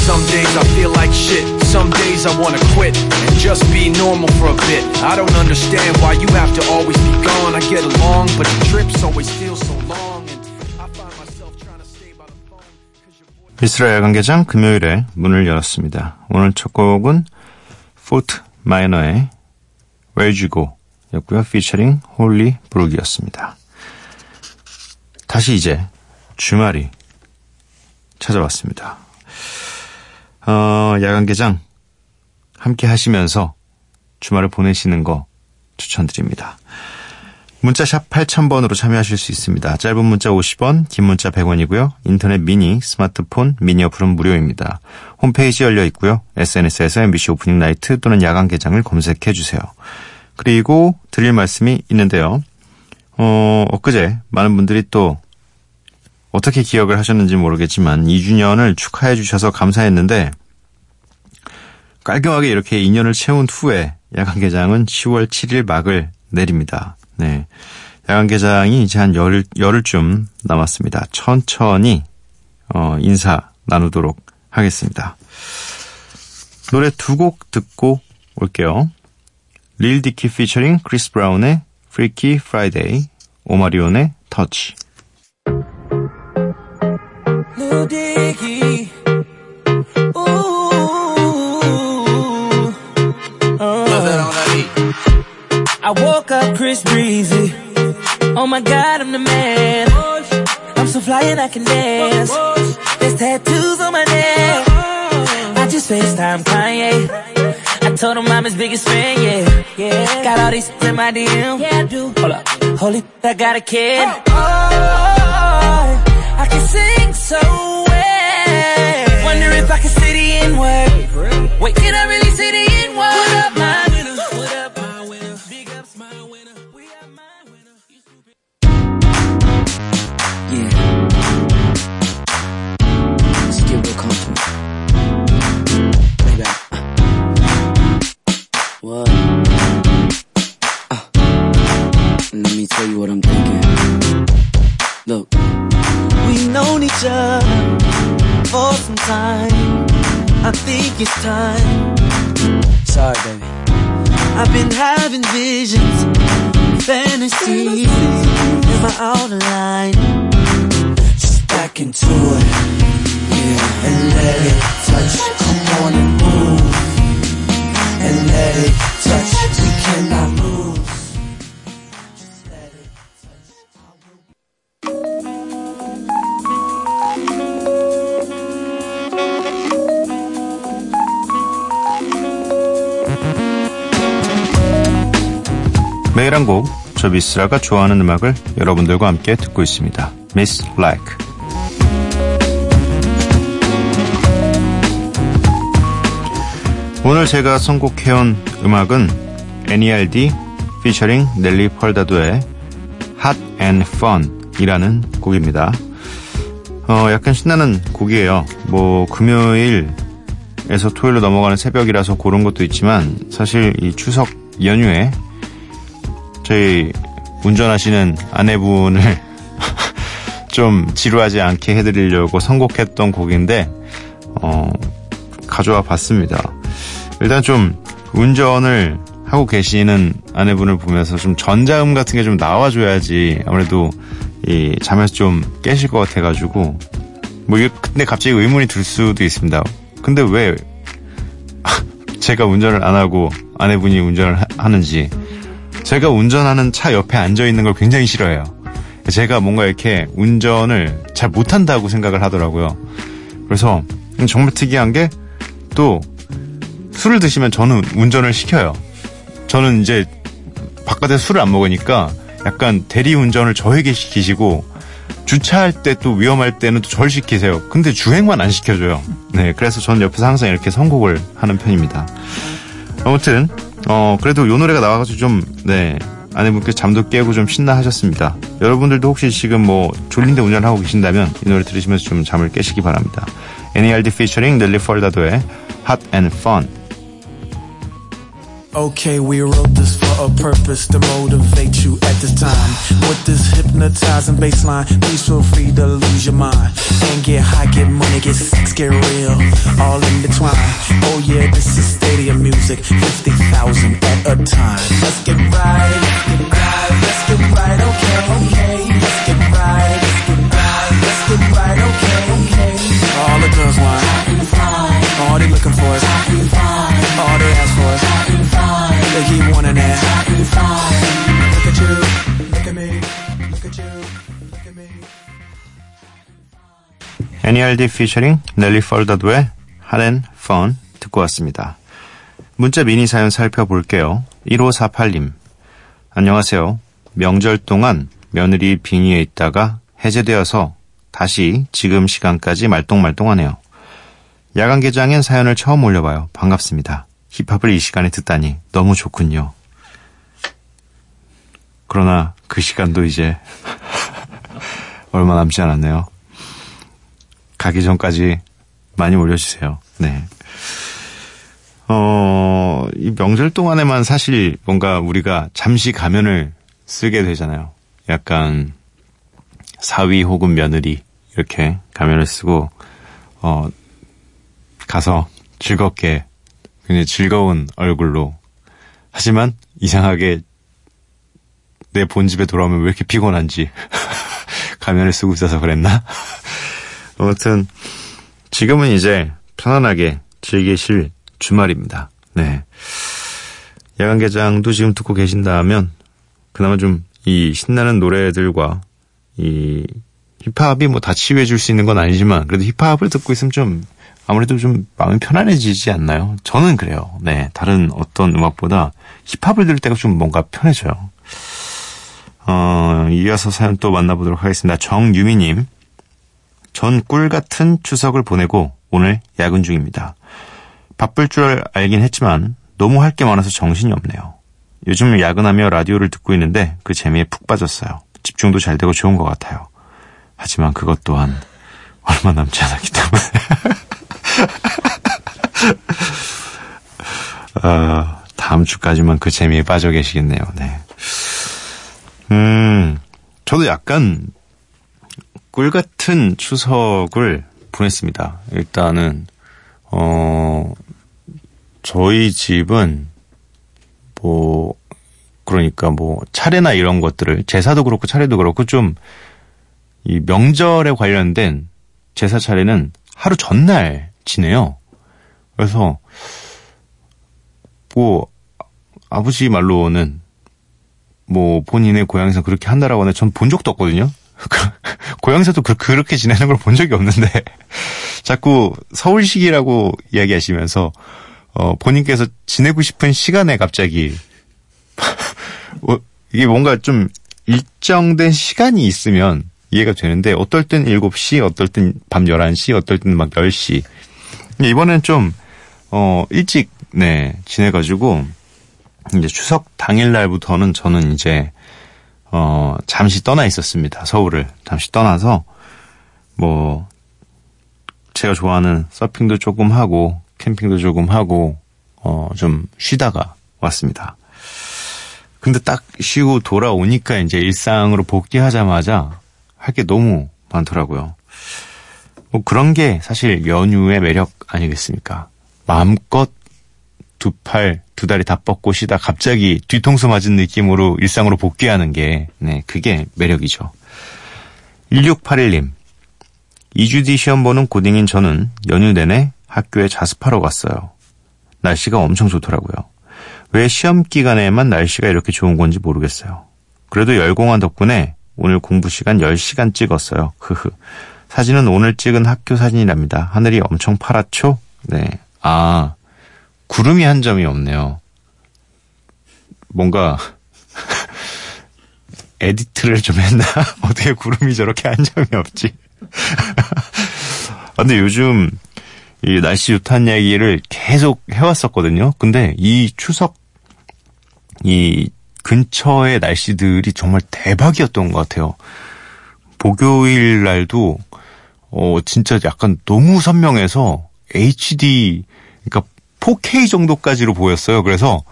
Some days I feel like shit, some days I wanna quit and just be normal for a bit. I don't understand why you have to always be gone. I get along, but the trips always feel so long and I find myself trying to stay by the phone. 야간 개장 금요일에 문을 열었습니다. 오늘 첫 곡은 포트 마이너의 Where'd You Go 였고요. 피처링 홀리 브룩이었습니다. 다시 이제 주말이 찾아왔습니다. 어, 야간 개장 함께 하시면서 주말을 보내시는 거 추천드립니다. 문자 샵 8000번으로 참여하실 수 있습니다. 짧은 문자 50원, 긴 문자 100원이고요. 인터넷 미니, 스마트폰, 미니 어플은 무료입니다. 홈페이지 열려 있고요. SNS에서 MBC 오프닝 나이트 또는 야간 개장을 검색해 주세요. 그리고 드릴 말씀이 있는데요. 어, 엊그제 많은 분들이 또 어떻게 기억을 하셨는지 모르겠지만 2주년을 축하해 주셔서 감사했는데 깔끔하게 이렇게 2년을 채운 후에 야간 개장은 10월 7일 막을 내립니다. 네. 야간 개장이 이제 한 열, 열흘쯤 남았습니다. 천천히, 어, 인사 나누도록 하겠습니다. 노래 두 곡 듣고 올게요. 릴 디키 피처링 크리스 브라운의 Freaky Friday, 오마리온의 터치. Ooh. I woke up Chris Breezy. Oh my god, I'm the man. I'm so fly and I can dance. There's tattoos on my neck. I just FaceTime Kanye. I told him I'm his biggest fan, yeah. Yeah. Got all these in my DM. Yeah, I do. Hold up. Holy, I got a kid. Oh, I can sing so well. Wonder if I can say the N word. Wait, can I really say the tell you what I'm thinking. Look. We've known each other for some time. I think it's time. Sorry, baby. I've been having visions, fantasies. Am my out of line? Just back into it. Yeah, and let it touch. Come on 매일 한 곡, 저 미스라가 좋아하는 음악을 여러분들과 함께 듣고 있습니다. Miss Like. 오늘 제가 선곡해온 음악은 NERD 피처링 넬리 펄다도의 Hot and Fun 이라는 곡입니다. 어, 약간 신나는 곡이에요. 뭐, 금요일에서 토요일로 넘어가는 새벽이라서 고른 것도 있지만, 사실 이 추석 연휴에 저희 운전하시는 아내분을 좀 지루하지 않게 해드리려고 선곡했던 곡인데, 어, 가져와 봤습니다. 일단 좀 운전을 하고 계시는 아내분을 보면서 좀 전자음 같은 게 좀 나와줘야지 아무래도 이 잠에서 좀 깨실 것 같아가지고 뭐 근데 갑자기 의문이 들 수도 있습니다. 근데 왜 제가 운전을 안 하고 아내분이 운전을 하- 하는지 제가 운전하는 차 옆에 앉아 있는 걸 굉장히 싫어해요. 제가 뭔가 이렇게 운전을 잘 못한다고 생각을 하더라고요. 그래서 정말 특이한 게 또 술을 드시면 저는 운전을 시켜요. 저는 이제 바깥에 술을 안 먹으니까 약간 대리 운전을 저에게 시키시고 주차할 때 또 위험할 때는 또 절 시키세요. 근데 주행만 안 시켜줘요. 네, 그래서 저는 옆에서 항상 이렇게 선곡을 하는 편입니다. 아무튼 어 그래도 요 노래가 나와가지고 좀 네. 아내분께 잠도 깨고 좀 신나 하셨습니다. 여러분들도 혹시 지금 뭐 졸린데 운전하고 계신다면 이 노래 들으시면서 좀 잠을 깨시기 바랍니다. NERD featuring 넬리 폴다도의 Hot and Fun. Okay, we wrote this a purpose to motivate you at this time. With this hypnotizing baseline, please feel free to lose your mind. And get high, get money, get sex, get real. All in between. Oh yeah, this is stadium music. 50,000 at a time. Let's get right, let's get right, let's get right, okay, okay. Let's get right, let's get right, let's get right, okay, okay. All the girls want. All they looking for is. All they ask for is. They keep wanting that. Look at you, look at me, look at you. NERD featuring 넬리 Hot and Fun 듣고 왔습니다. 문자 미니 사연 살펴볼게요. 1548님. 안녕하세요. 명절 동안 며느리 빙의에 있다가 해제되어서 다시 지금 시간까지 말똥말똥하네요. 야간 개장엔 사연을 처음 올려봐요. 반갑습니다. 힙합을 이 시간에 듣다니 너무 좋군요. 그러나 그 시간도 이제 얼마 남지 않았네요. 가기 전까지 많이 올려주세요. 네. 어, 이 명절 동안에만 사실 뭔가 우리가 잠시 가면을 쓰게 되잖아요. 약간 사위 혹은 며느리 이렇게 가면을 쓰고 어 가서 즐겁게 굉장히 즐거운 얼굴로 하지만 이상하게 내 본집에 돌아오면 왜 이렇게 피곤한지 가면을 쓰고 있어서 그랬나? 아무튼 지금은 이제 편안하게 즐기실 주말입니다. 네. 야간 개장도 지금 듣고 계신다면 그나마 좀 이 신나는 노래들과 이 힙합이 뭐 다 치유해 줄 수 있는 건 아니지만 그래도 힙합을 듣고 있으면 좀 아무래도 좀 마음이 편안해지지 않나요? 저는 그래요. 네. 다른 어떤 음악보다 힙합을 들을 때가 좀 뭔가 편해져요. 어, 이어서 사연 또 만나보도록 하겠습니다. 정유미님. 전 꿀 같은 추석을 보내고 오늘 야근 중입니다. 바쁠 줄 알긴 했지만 너무 할 게 많아서 정신이 없네요. 요즘 야근하며 라디오를 듣고 있는데 그 재미에 푹 빠졌어요. 집중도 잘 되고 좋은 것 같아요. 하지만 그것 또한 얼마 남지 않았기 때문에. 어, 다음 주까지만 그 재미에 빠져 계시겠네요. 네. 음, 저도 약간 꿀 같은 추석을 보냈습니다. 일단은, 어, 저희 집은 뭐, 그러니까 뭐, 차례나 이런 것들을, 제사도 그렇고 차례도 그렇고 좀, 이 명절에 관련된 제사 차례는 하루 전날 지내요. 그래서, 뭐, 아버지 말로는 뭐 본인의 고향에서 그렇게 한다라고 하는 전본 적도 없거든요. 고향에서도 그, 그렇게 지내는 걸 본 적이 없는데 자꾸 서울식이라고 이야기하시면서 어, 본인께서 지내고 싶은 시간에 갑자기 어, 이게 뭔가 좀 일정된 시간이 있으면 이해가 되는데 어떨 땐 7시, 어떨 땐 밤 11시, 어떨 땐 막 10시. 근데 이번엔 좀 어, 일찍 네, 지내가지고 이제 추석 당일날부터는 저는 이제 어 잠시 떠나 있었습니다. 서울을 잠시 떠나서 뭐 제가 좋아하는 서핑도 조금 하고 캠핑도 조금 하고 어 좀 쉬다가 왔습니다. 근데 딱 쉬고 돌아오니까 이제 일상으로 복귀하자마자 할 게 너무 많더라고요. 뭐 그런 게 사실 연휴의 매력 아니겠습니까? 마음껏 두 팔, 두 다리 다 뻗고 쉬다 갑자기 뒤통수 맞은 느낌으로 일상으로 복귀하는 게, 네, 그게 매력이죠. 1681님. 2주 뒤 시험 보는 고딩인 저는 연휴 내내 학교에 자습하러 갔어요. 날씨가 엄청 좋더라고요. 왜 시험 기간에만 날씨가 이렇게 좋은 건지 모르겠어요. 그래도 열공한 덕분에 오늘 공부 시간 10시간 찍었어요. 흐흐. 사진은 오늘 찍은 학교 사진이랍니다. 하늘이 엄청 파랗죠? 네. 아, 구름이 한 점이 없네요. 뭔가, 에디트를 좀 했나? 어떻게 구름이 저렇게 한 점이 없지? 아, 근데 요즘 이 날씨 좋다는 얘기를 계속 해왔었거든요. 근데 이 추석 이 근처의 날씨들이 정말 대박이었던 것 같아요. 목요일 날도 어 진짜 약간 너무 선명해서 HD 그러니까 4K 정도까지로 보였어요. 그래서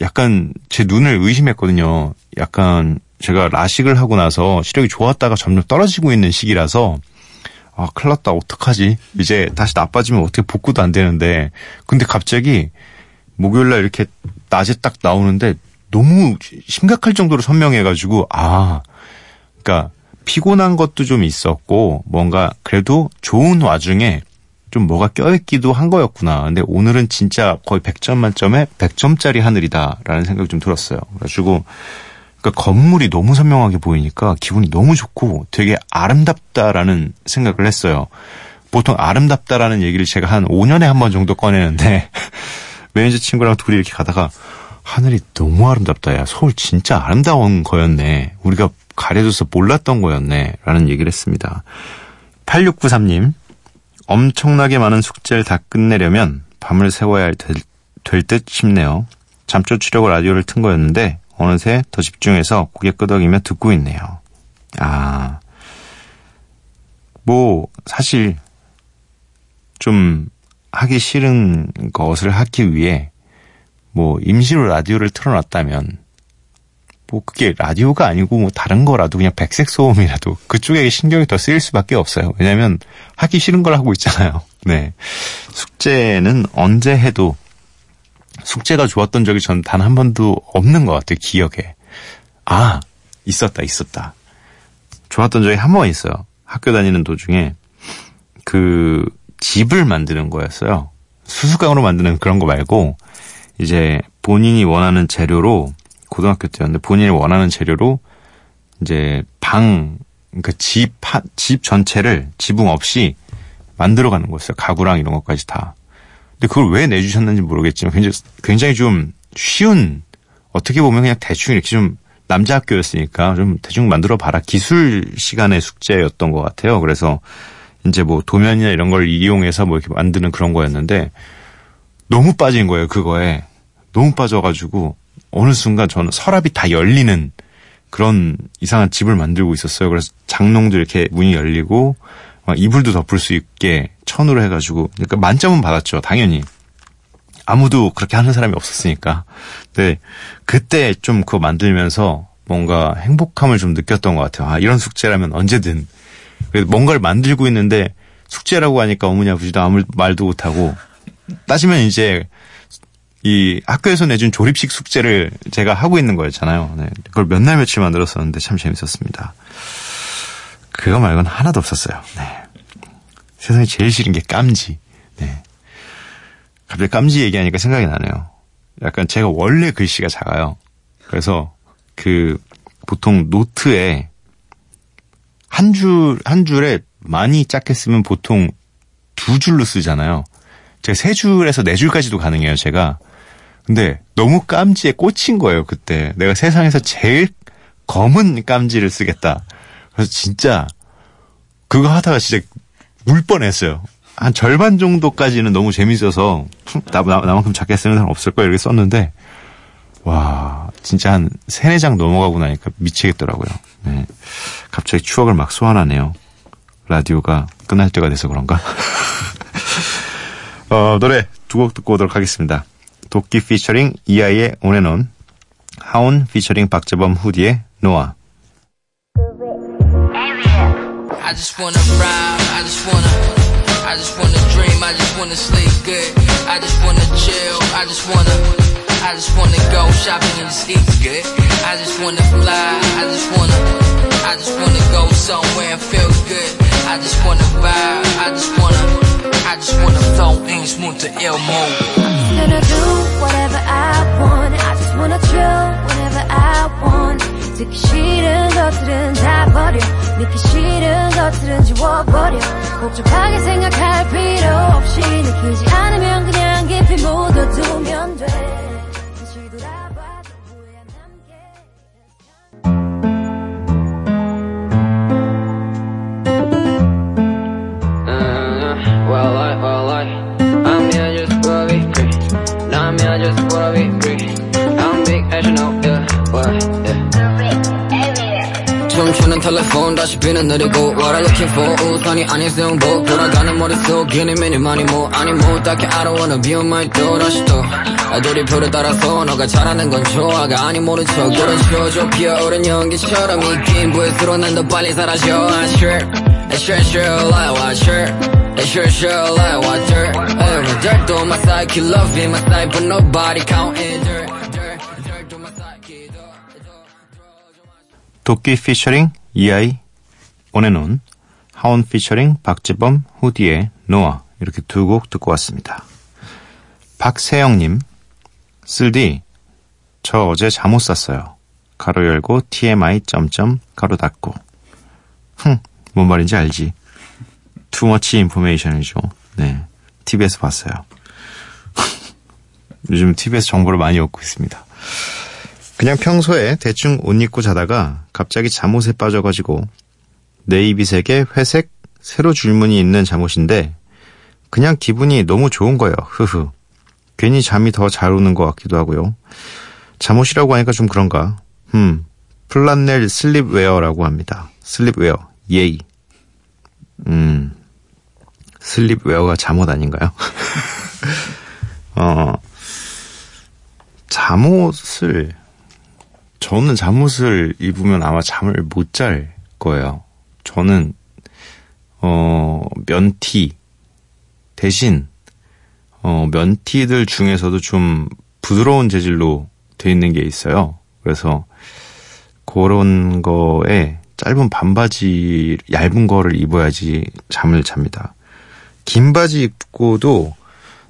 약간 제 눈을 의심했거든요. 약간 제가 라식을 하고 나서 시력이 좋았다가 점점 떨어지고 있는 시기라서 아, 큰일 났다. 어떡하지? 이제 다시 나빠지면 어떻게 복구도 안 되는데. 근데 갑자기 목요일 날 이렇게 낮에 딱 나오는데 너무 심각할 정도로 선명해 가지고, 아, 그니까 피곤한 것도 좀 있었고, 뭔가 그래도 좋은 와중에 좀 뭐가 껴있기도 한 거였구나. 근데 오늘은 진짜 거의 100점 만점에 100점짜리 하늘이다라는 생각이 좀 들었어요. 그래가지고, 그러니까 건물이 너무 선명하게 보이니까 기분이 너무 좋고 되게 아름답다라는 생각을 했어요. 보통 아름답다라는 얘기를 제가 한 5년에 한 번 정도 꺼내는데 매니저 친구랑 둘이 이렇게 가다가 하늘이 너무 아름답다. 야, 서울 진짜 아름다운 거였네. 우리가 가려져서 몰랐던 거였네. 라는 얘기를 했습니다. 8693님, 엄청나게 많은 숙제를 다 끝내려면 밤을 새워야 될듯 싶네요. 잠조 치려고 라디오를 튼 거였는데 어느새 더 집중해서 고개 끄덕이며 듣고 있네요. 아, 뭐, 사실, 좀, 하기 싫은 것을 하기 위해, 뭐, 임시로 라디오를 틀어놨다면, 뭐, 그게 라디오가 아니고, 뭐, 다른 거라도 그냥 백색 소음이라도, 그쪽에 신경이 더 쓰일 수밖에 없어요. 왜냐면, 하기 싫은 걸 하고 있잖아요. 네. 숙제는 언제 해도 숙제가 좋았던 적이 전 단 한 번도 없는 것 같아요, 기억에. 아, 있었다, 있었다. 좋았던 적이 한 번 있어요. 학교 다니는 도중에 그 집을 만드는 거였어요. 수수깡으로 만드는 그런 거 말고 이제 본인이 원하는 재료로 고등학교 때였는데 본인이 원하는 재료로 이제 방, 그 집, 집 전체를 지붕 없이 만들어가는 거였어요. 가구랑 이런 것까지 다. 근데 그걸 왜 내주셨는지 모르겠지만 굉장히, 굉장히 좀 쉬운, 어떻게 보면 그냥 대충 이렇게 좀 남자 학교였으니까 좀 대충 만들어 봐라. 기술 시간의 숙제였던 것 같아요. 그래서 이제 뭐 도면이나 이런 걸 이용해서 뭐 이렇게 만드는 그런 거였는데 너무 빠진 거예요. 그거에. 너무 빠져가지고 어느 순간 저는 서랍이 다 열리는 그런 이상한 집을 만들고 있었어요. 그래서 장롱도 이렇게 문이 열리고 막 이불도 덮을 수 있게 천으로 해가지고 그러니까 만점은 받았죠. 당연히 아무도 그렇게 하는 사람이 없었으니까. 근데 그때 좀 그거 만들면서 뭔가 행복함을 좀 느꼈던 것 같아요. 아 이런 숙제라면 언제든 뭔가를 만들고 있는데 숙제라고 하니까 어머니 아버지도 아무 말도 못하고 따지면 이제 이 학교에서 내준 조립식 숙제를 제가 하고 있는 거였잖아요. 네. 그걸 몇 날 며칠 만들었었는데 참 재밌었습니다. 그거 말고는 하나도 없었어요. 네. 세상에 제일 싫은 게 깜지. 네. 갑자기 깜지 얘기하니까 생각이 나네요. 약간 제가 원래 글씨가 작아요. 그래서 그 보통 노트에 한 줄, 한 줄에 많이 작게 쓰면 보통 두 줄로 쓰잖아요. 제가 세 줄에서 네 줄까지도 가능해요, 제가. 근데 너무 깜지에 꽂힌 거예요, 그때. 내가 세상에서 제일 검은 깜지를 쓰겠다. 그래서 진짜 그거 하다가 진짜 울 뻔했어요. 한 절반 정도까지는 너무 재밌어서 나, 나, 나만큼 작게 쓰는 사람 없을 거야 이렇게 썼는데 와 진짜 한 세네 장 넘어가고 나니까 미치겠더라고요. 네. 갑자기 추억을 막 소환하네요. 라디오가 끝날 때가 돼서 그런가? 어, 노래 두 곡 듣고 오도록 하겠습니다. 도끼 피처링 이아이의 온앤온 하온 피처링 박재범 후디의 노아 I just wanna ride, I just wanna, I just wanna dream, I just wanna sleep good, I just wanna chill, I just wanna, I just wanna go shopping and just eat good, I just wanna fly, I just wanna, I just wanna go somewhere and feel good, I just wanna vibe, I just wanna, I just wanna flow in smooth to ill mode. gonna do whatever I want. I just wanna chill whenever I want. 듣기 싫은 것들은 믿기 싫은 것들은 지워버려 복잡하게 생각할 필요 없이 느끼지 않으면 그냥 깊이 묻어두면 돼 Well, I, well, I, I'm here just wanna be free. Now I'm here just wanna be free. I'm big as you know, yeah, what, yeah. 춤추는 텔레폰 다시 비는 느리고 What I'm looking for 우산이 아닌 승복 돌아가는 머릿속 기니 미니 많이 뭐 아니 뭐 딱히 I don't wanna be on my door 다시 또 아들이 표를 따라서 너가 잘하는 건 좋아가 아니 모른 척 오른 쇼조 피어오른 연기처럼 이 긴 부에스러 난더 빨리 사라져 I sure I sure sure lie what sure I sure sure lie what dirt Every dirt on my side keep loving my side but nobody keep dirt 도끼 피처링 이아이 온앤온 하온 피처링 박재범 후디의 노아 이렇게 두 곡 듣고 왔습니다. 박세영님 쓸디 저 어제 잠옷 샀어요. 가로 열고 TMI 점점 가로 닫고 흥뭔 말인지 알지? 투머치 인포메이션이죠. 네 TV에서 봤어요. 요즘 TV에서 정보를 많이 얻고 있습니다. 그냥 평소에 대충 옷 입고 자다가 갑자기 잠옷에 빠져가지고 네이비색에 회색 세로 줄무늬 있는 잠옷인데 그냥 기분이 너무 좋은 거예요. 흐흐. 괜히 잠이 더 잘 오는 것 같기도 하고요. 잠옷이라고 하니까 좀 그런가. 음. 플란넬 sleepwear라고 합니다. sleepwear. 예이. 음. sleepwear가 잠옷 아닌가요? 어. 잠옷을 저는 잠옷을 입으면 아마 잠을 못 잘 거예요. 저는 어 면티 대신 어 면티들 중에서도 좀 부드러운 재질로 돼 있는 게 있어요. 그래서 그런 거에 짧은 반바지 얇은 거를 입어야지 잠을 잡니다. 긴 바지 입고도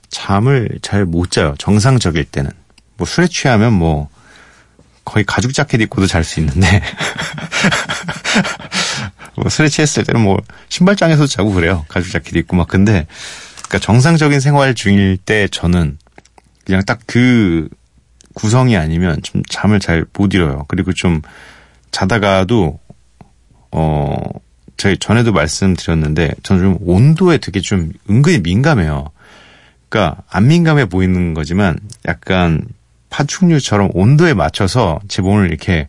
잠을 잘 못 자요. 정상적일 때는. 뭐 술에 취하면 뭐 거의 가죽 자켓 입고도 잘 수 있는데 뭐 술에 취했을 때는 뭐 신발장에서도 자고 그래요. 가죽 자켓 입고 막 근데 그러니까 정상적인 생활 중일 때 저는 그냥 딱 그 구성이 아니면 좀 잠을 잘 못 이뤄요. 그리고 좀 자다가도 어 저희 전에도 말씀드렸는데 저는 좀 온도에 되게 좀 은근히 민감해요. 그러니까 안 민감해 보이는 거지만 약간 파충류처럼 온도에 맞춰서 제 몸을 이렇게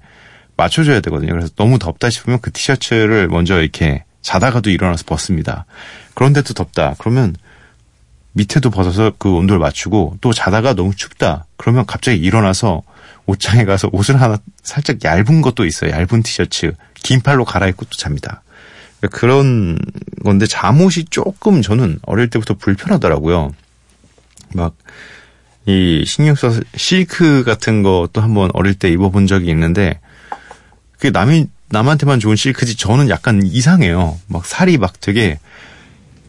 맞춰줘야 되거든요. 그래서 너무 덥다 싶으면 그 티셔츠를 먼저 이렇게 자다가도 일어나서 벗습니다. 그런데도 덥다. 그러면 밑에도 벗어서 그 온도를 맞추고 또 자다가 너무 춥다. 그러면 갑자기 일어나서 옷장에 가서 옷을 하나 살짝 얇은 것도 있어요. 얇은 티셔츠. 긴 팔로 갈아입고 또 잡니다. 그런 건데 잠옷이 조금 저는 어릴 때부터 불편하더라고요. 막, 이 신경 써서 실크 같은 것도 한번 어릴 때 입어본 적이 있는데, 그게 남이, 남한테만 좋은 실크지 저는 약간 이상해요. 막 살이 막 되게,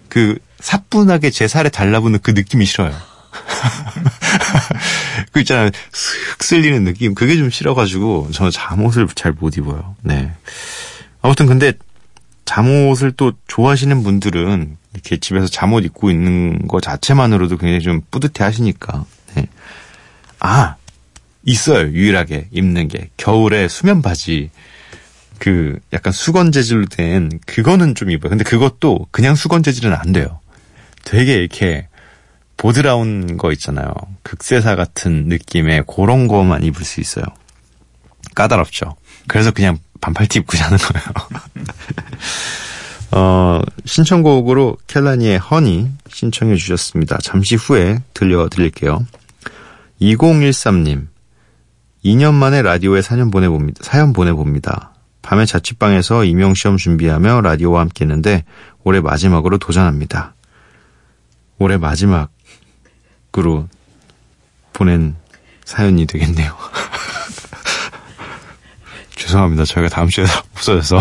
그, 사뿐하게 제 살에 달라붙는 그 느낌이 싫어요. 그 있잖아요. 슥 쓸리는 느낌. 그게 좀 싫어가지고 저는 잠옷을 잘 못 입어요. 네. 아무튼 근데 잠옷을 또 좋아하시는 분들은 이렇게 집에서 잠옷 입고 있는 거 자체만으로도 굉장히 좀 뿌듯해 하시니까. 네. 아, 있어요. 유일하게 입는 게. 겨울에 수면 바지. 그 약간 수건 재질로 된 그거는 좀 입어요. 근데 그것도 그냥 수건 재질은 안 돼요. 되게 이렇게 보드라운 거 있잖아요. 극세사 같은 느낌의 그런 거만 입을 수 있어요. 까다롭죠. 그래서 그냥 반팔티 입고 자는 거예요. 어, 신청곡으로 켈라니의 허니 신청해 주셨습니다. 잠시 후에 들려드릴게요. 2013님, 2년 만에 라디오에 사연 보내봅니다. 사연 보내봅니다. 밤에 자취방에서 임용시험 준비하며 라디오와 함께 했는데 올해 마지막으로 도전합니다. 올해 마지막으로 보낸 사연이 되겠네요. 죄송합니다. 저희가 다음 주에 없어져서.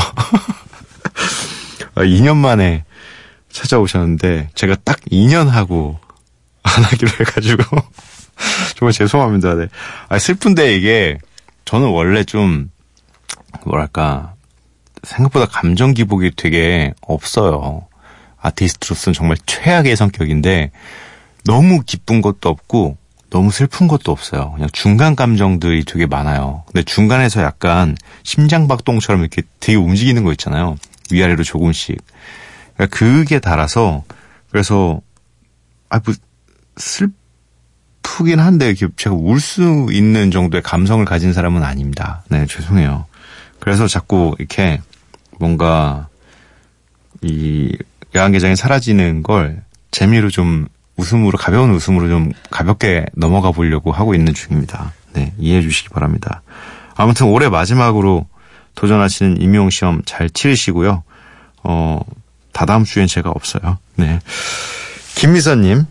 2년 만에 찾아오셨는데, 제가 딱 2년 하고 안 하기로 해가지고, 정말 죄송합니다. 네. 아, 슬픈데 이게, 저는 원래 좀, 뭐랄까, 생각보다 감정 기복이 되게 없어요. 아티스트로서는 정말 최악의 성격인데 너무 기쁜 것도 없고 너무 슬픈 것도 없어요. 그냥 중간 감정들이 되게 많아요. 근데 중간에서 약간 심장박동처럼 이렇게 되게 움직이는 거 있잖아요. 위아래로 조금씩. 그러니까 그게 달아서 그래서 아뭐 슬프긴 한데 제가 울 수 있는 정도의 감성을 가진 사람은 아닙니다. 네 죄송해요. 그래서 자꾸 이렇게 뭔가 이 야간개장이 사라지는 걸 재미로 좀 웃음으로 가벼운 웃음으로 좀 가볍게 넘어가 보려고 하고 있는 중입니다. 네 이해해 주시기 바랍니다. 아무튼 올해 마지막으로 도전하시는 임용 시험 잘 치르시고요. 어 다다음 주엔 제가 없어요. 네. 김미선님,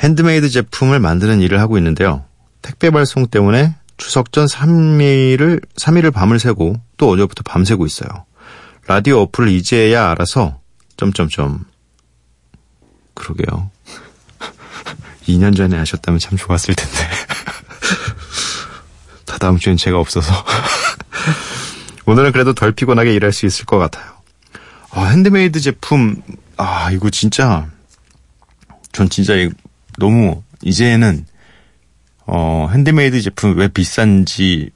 핸드메이드 제품을 만드는 일을 하고 있는데요. 택배 발송 때문에 추석 전 3일을, 3일을 밤을 새고 또 어제부터 밤새고 있어요. 라디오 어플을 이제야 알아서, 점점점. 그러게요. 2년 전에 하셨다면 참 좋았을 텐데. 다 다음 주엔 제가 없어서. 오늘은 그래도 덜 피곤하게 일할 수 있을 것 같아요. 아, 핸드메이드 제품, 아, 이거 진짜, 전 진짜 너무, 이제는, 어, 핸드메이드 제품 왜 비싼지,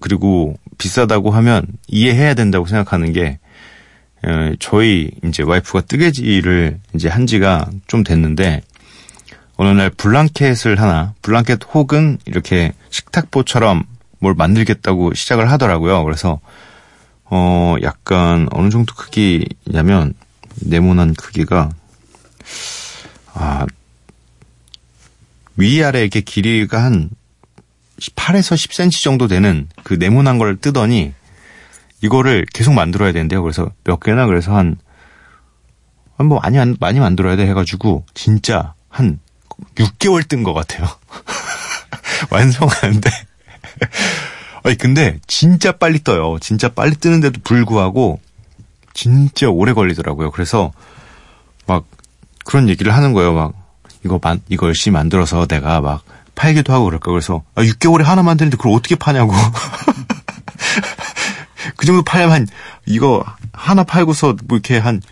그리고 비싸다고 하면 이해해야 된다고 생각하는 게, 어, 저희 이제 와이프가 뜨개질을 이제 한 지가 좀 됐는데, 어느 날 blanket을 하나, blanket 혹은 이렇게 식탁보처럼 뭘 만들겠다고 시작을 하더라고요. 그래서 어, 약간 어느 정도 크기냐면 네모난 크기가 아 위아래 이렇게 길이가 한 8에서 10cm 정도 되는 그 네모난 걸 뜨더니 이거를 계속 만들어야 된대요. 그래서 몇 개나 그래서 한, 뭐 많이, 많이 만들어야 돼 해가지고 진짜 한 6개월 뜬 것 같아요. 완성하는데. 아니 근데 진짜 빨리 떠요. 진짜 빨리 뜨는데도 불구하고 진짜 오래 걸리더라고요. 그래서 막 그런 얘기를 하는 거예요. 막 이거 만 이거 열심히 만들어서 내가 막 팔기도 하고 그럴까. 그래서 아 6개월에 하나 만드는데 그걸 어떻게 파냐고. 그 정도 팔려면 이거 하나 팔고서 뭐 이렇게 한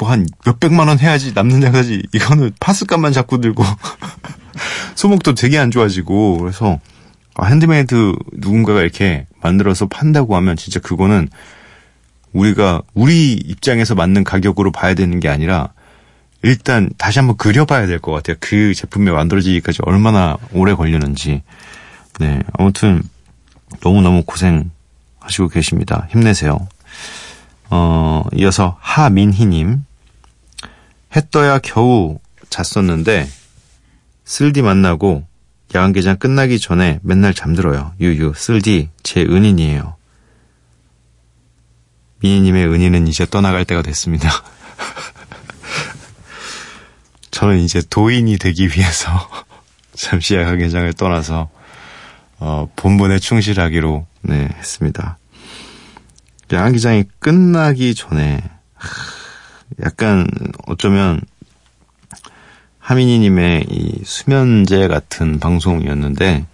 뭐 한 몇백만 원 해야지 남는 장사지. 이거는 파스값만 자꾸 들고 소목도 되게 안 좋아지고 그래서 아, 핸드메이드 누군가가 이렇게 만들어서 판다고 하면 진짜 그거는 우리가 우리 입장에서 맞는 가격으로 봐야 되는 게 아니라 일단 다시 한번 그려봐야 될 것 같아요. 그 제품이 만들어지기까지 얼마나 오래 걸리는지. 네, 아무튼 너무너무 고생 하시고 계십니다. 힘내세요. 어, 이어서 하민희님. 해 떠야 겨우 잤었는데 쓸디 만나고 야간개장 끝나기 전에 맨날 잠들어요. 유유, 쓸디, 제 은인이에요. 미니님의 은인은 이제 떠나갈 때가 됐습니다. 저는 이제 도인이 되기 위해서 잠시 야간개장을 떠나서 어, 본분에 충실하기로 네, 했습니다. 야간개장이 끝나기 전에 약간 어쩌면 하민이님의 이 수면제 같은 방송이었는데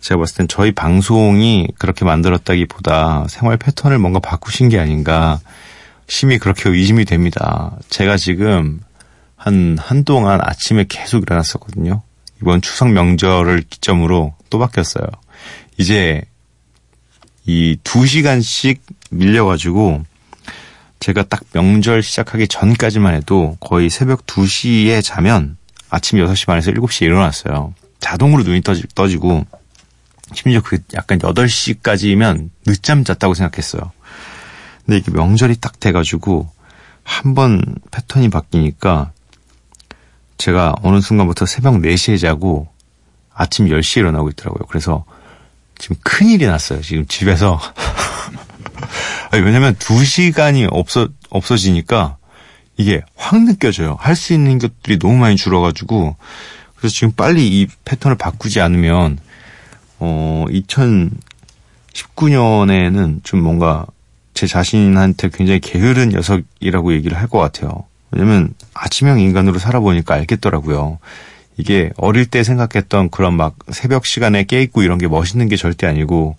제가 봤을 땐 저희 방송이 그렇게 만들었다기보다 생활 패턴을 뭔가 바꾸신 게 아닌가 심히 그렇게 의심이 됩니다. 제가 지금 한 한동안 아침에 계속 일어났었거든요. 이번 추석 명절을 기점으로 또 바뀌었어요. 이제 이 두 시간씩 밀려가지고 제가 딱 명절 시작하기 전까지만 해도 거의 새벽 2시에 자면 아침 6시 반에서 7시에 일어났어요. 자동으로 눈이 떠지, 떠지 고 심지어 그게 약간 8시까지면 늦잠 잤다고 생각했어요. 근데 이게 명절이 딱 돼가지고 한 번 패턴이 바뀌니까 제가 어느 순간부터 새벽 4시에 자고 아침 10시에 일어나고 있더라고요. 그래서 지금 큰일이 났어요. 지금 집에서. 아니, 왜냐면 2시간이 없어, 없어지니까 이게 확 느껴져요. 할 수 있는 것들이 너무 많이 줄어가지고 그래서 지금 빨리 이 패턴을 바꾸지 않으면 어 2019년에는 좀 뭔가 제 자신한테 굉장히 게으른 녀석이라고 얘기를 할 것 같아요. 왜냐면 아침형 인간으로 살아보니까 알겠더라고요. 이게 어릴 때 생각했던 그런 막 새벽 시간에 깨있고 이런 게 멋있는 게 절대 아니고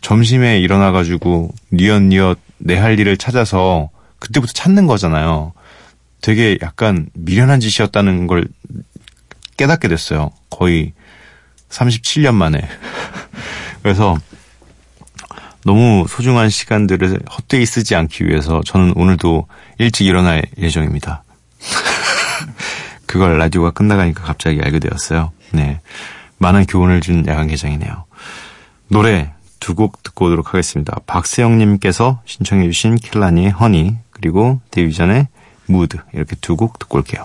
점심에 일어나가지고 니엇니엇 내 할 일을 찾아서 그때부터 찾는 거잖아요. 되게 약간 미련한 짓이었다는 걸 깨닫게 됐어요. 거의 37년 만에. 그래서 너무 소중한 시간들을 헛되이 쓰지 않기 위해서 저는 오늘도 일찍 일어날 예정입니다. 그걸 라디오가 끝나가니까 갑자기 알게 되었어요. 네. 많은 교훈을 준 야간 개장이네요. 노래 두 곡 듣고 오도록 하겠습니다. 박세영님께서 신청해주신 킬라니의 허니, 그리고 데뷔전의 무드, 이렇게 두 곡 듣고 올게요.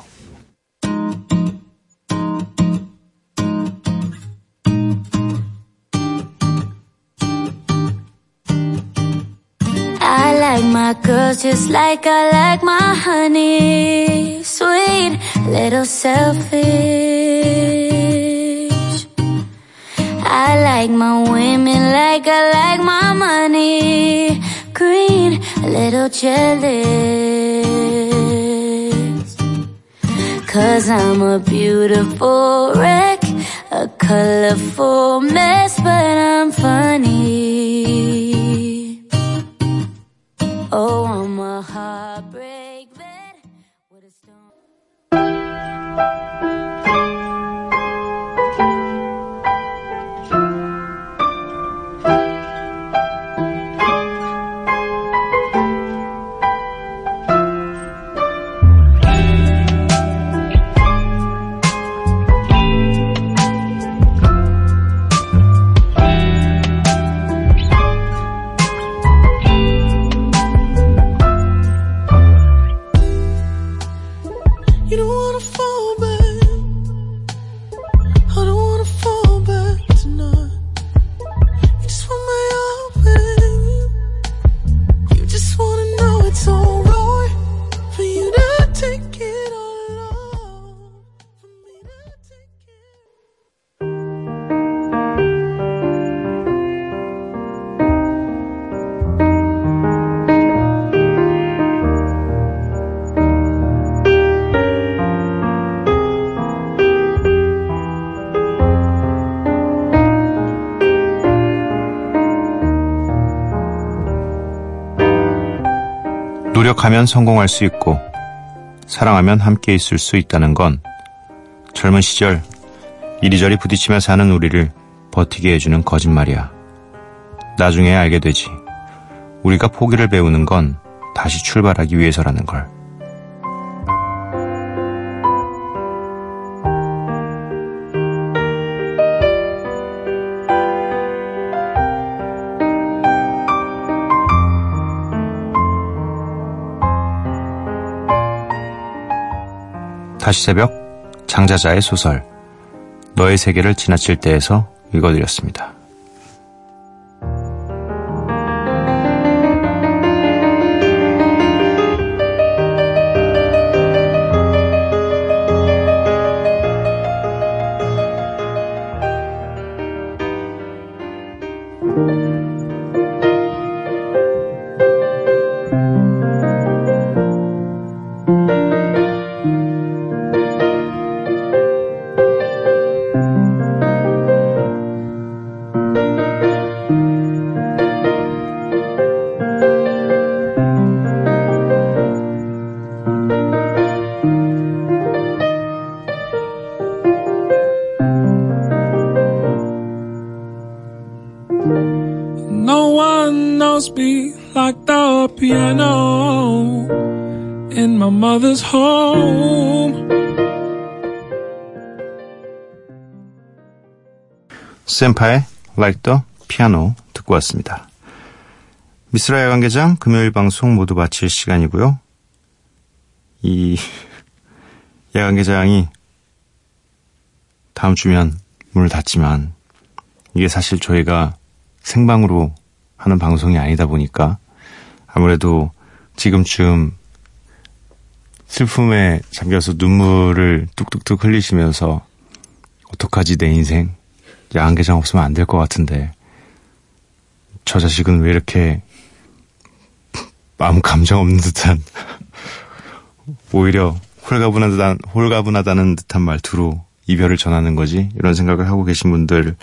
My girls just like I like my honey. Sweet, little selfish. I like my women like I like my money. Green, little jealous. Cause I'm a beautiful wreck, a colorful mess, but I'm funny. Oh, I'm a heartbreak bed with a stone. 노력하면 성공할 수 있고 사랑하면 함께 있을 수 있다는 건 젊은 시절 이리저리 부딪히며 사는 우리를 버티게 해주는 거짓말이야. 나중에 알게 되지. 우리가 포기를 배우는 건 다시 출발하기 위해서라는 걸. 다시 새벽 장자자의 소설 너의 세계를 지나칠 때에서 읽어드렸습니다. 센파의 Like the Piano 듣고 왔습니다. 미스라 야간개장 금요일 방송 모두 마칠 시간이고요. 이 야간개장이 다음 주면 문을 닫지만 이게 사실 저희가 생방으로 하는 방송이 아니다 보니까 아무래도 지금쯤 슬픔에 잠겨서 눈물을 뚝뚝뚝 흘리시면서 어떡하지 내 인생 야간개장 없으면 안 될 것 같은데 저 자식은 왜 이렇게 아무 감정 없는 듯한 오히려 홀가분하다, 홀가분하다는 듯한 말투로 이별을 전하는 거지 이런 생각을 하고 계신 분들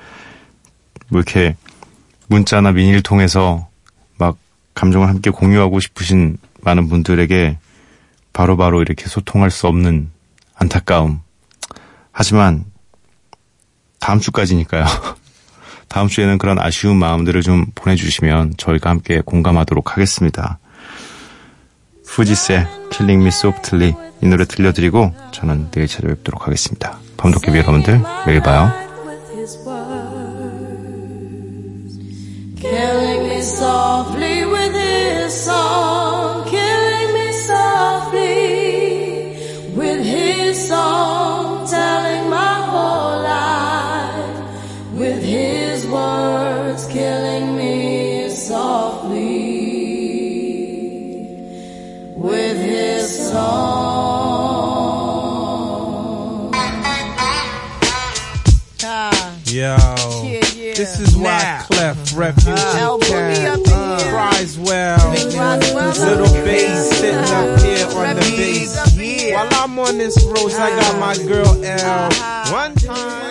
뭐 이렇게 문자나 미니를 통해서 막 감정을 함께 공유하고 싶으신 많은 분들에게 바로바로 바로 이렇게 소통할 수 없는 안타까움. 하지만 다음 주까지니까요. 다음 주에는 그런 아쉬운 마음들을 좀 보내주시면 저희가 함께 공감하도록 하겠습니다. 후지세 Killing Me Softly 이 노래 들려드리고 저는 내일 찾아뵙도록 하겠습니다. 밤도깨비 여러분들 내일 봐요. Killing me softly with his song, this is why Clef Refugee Camp, Criswell, Little Bass sitting up here on the bass. While I'm on this roast, I got my girl L. One time.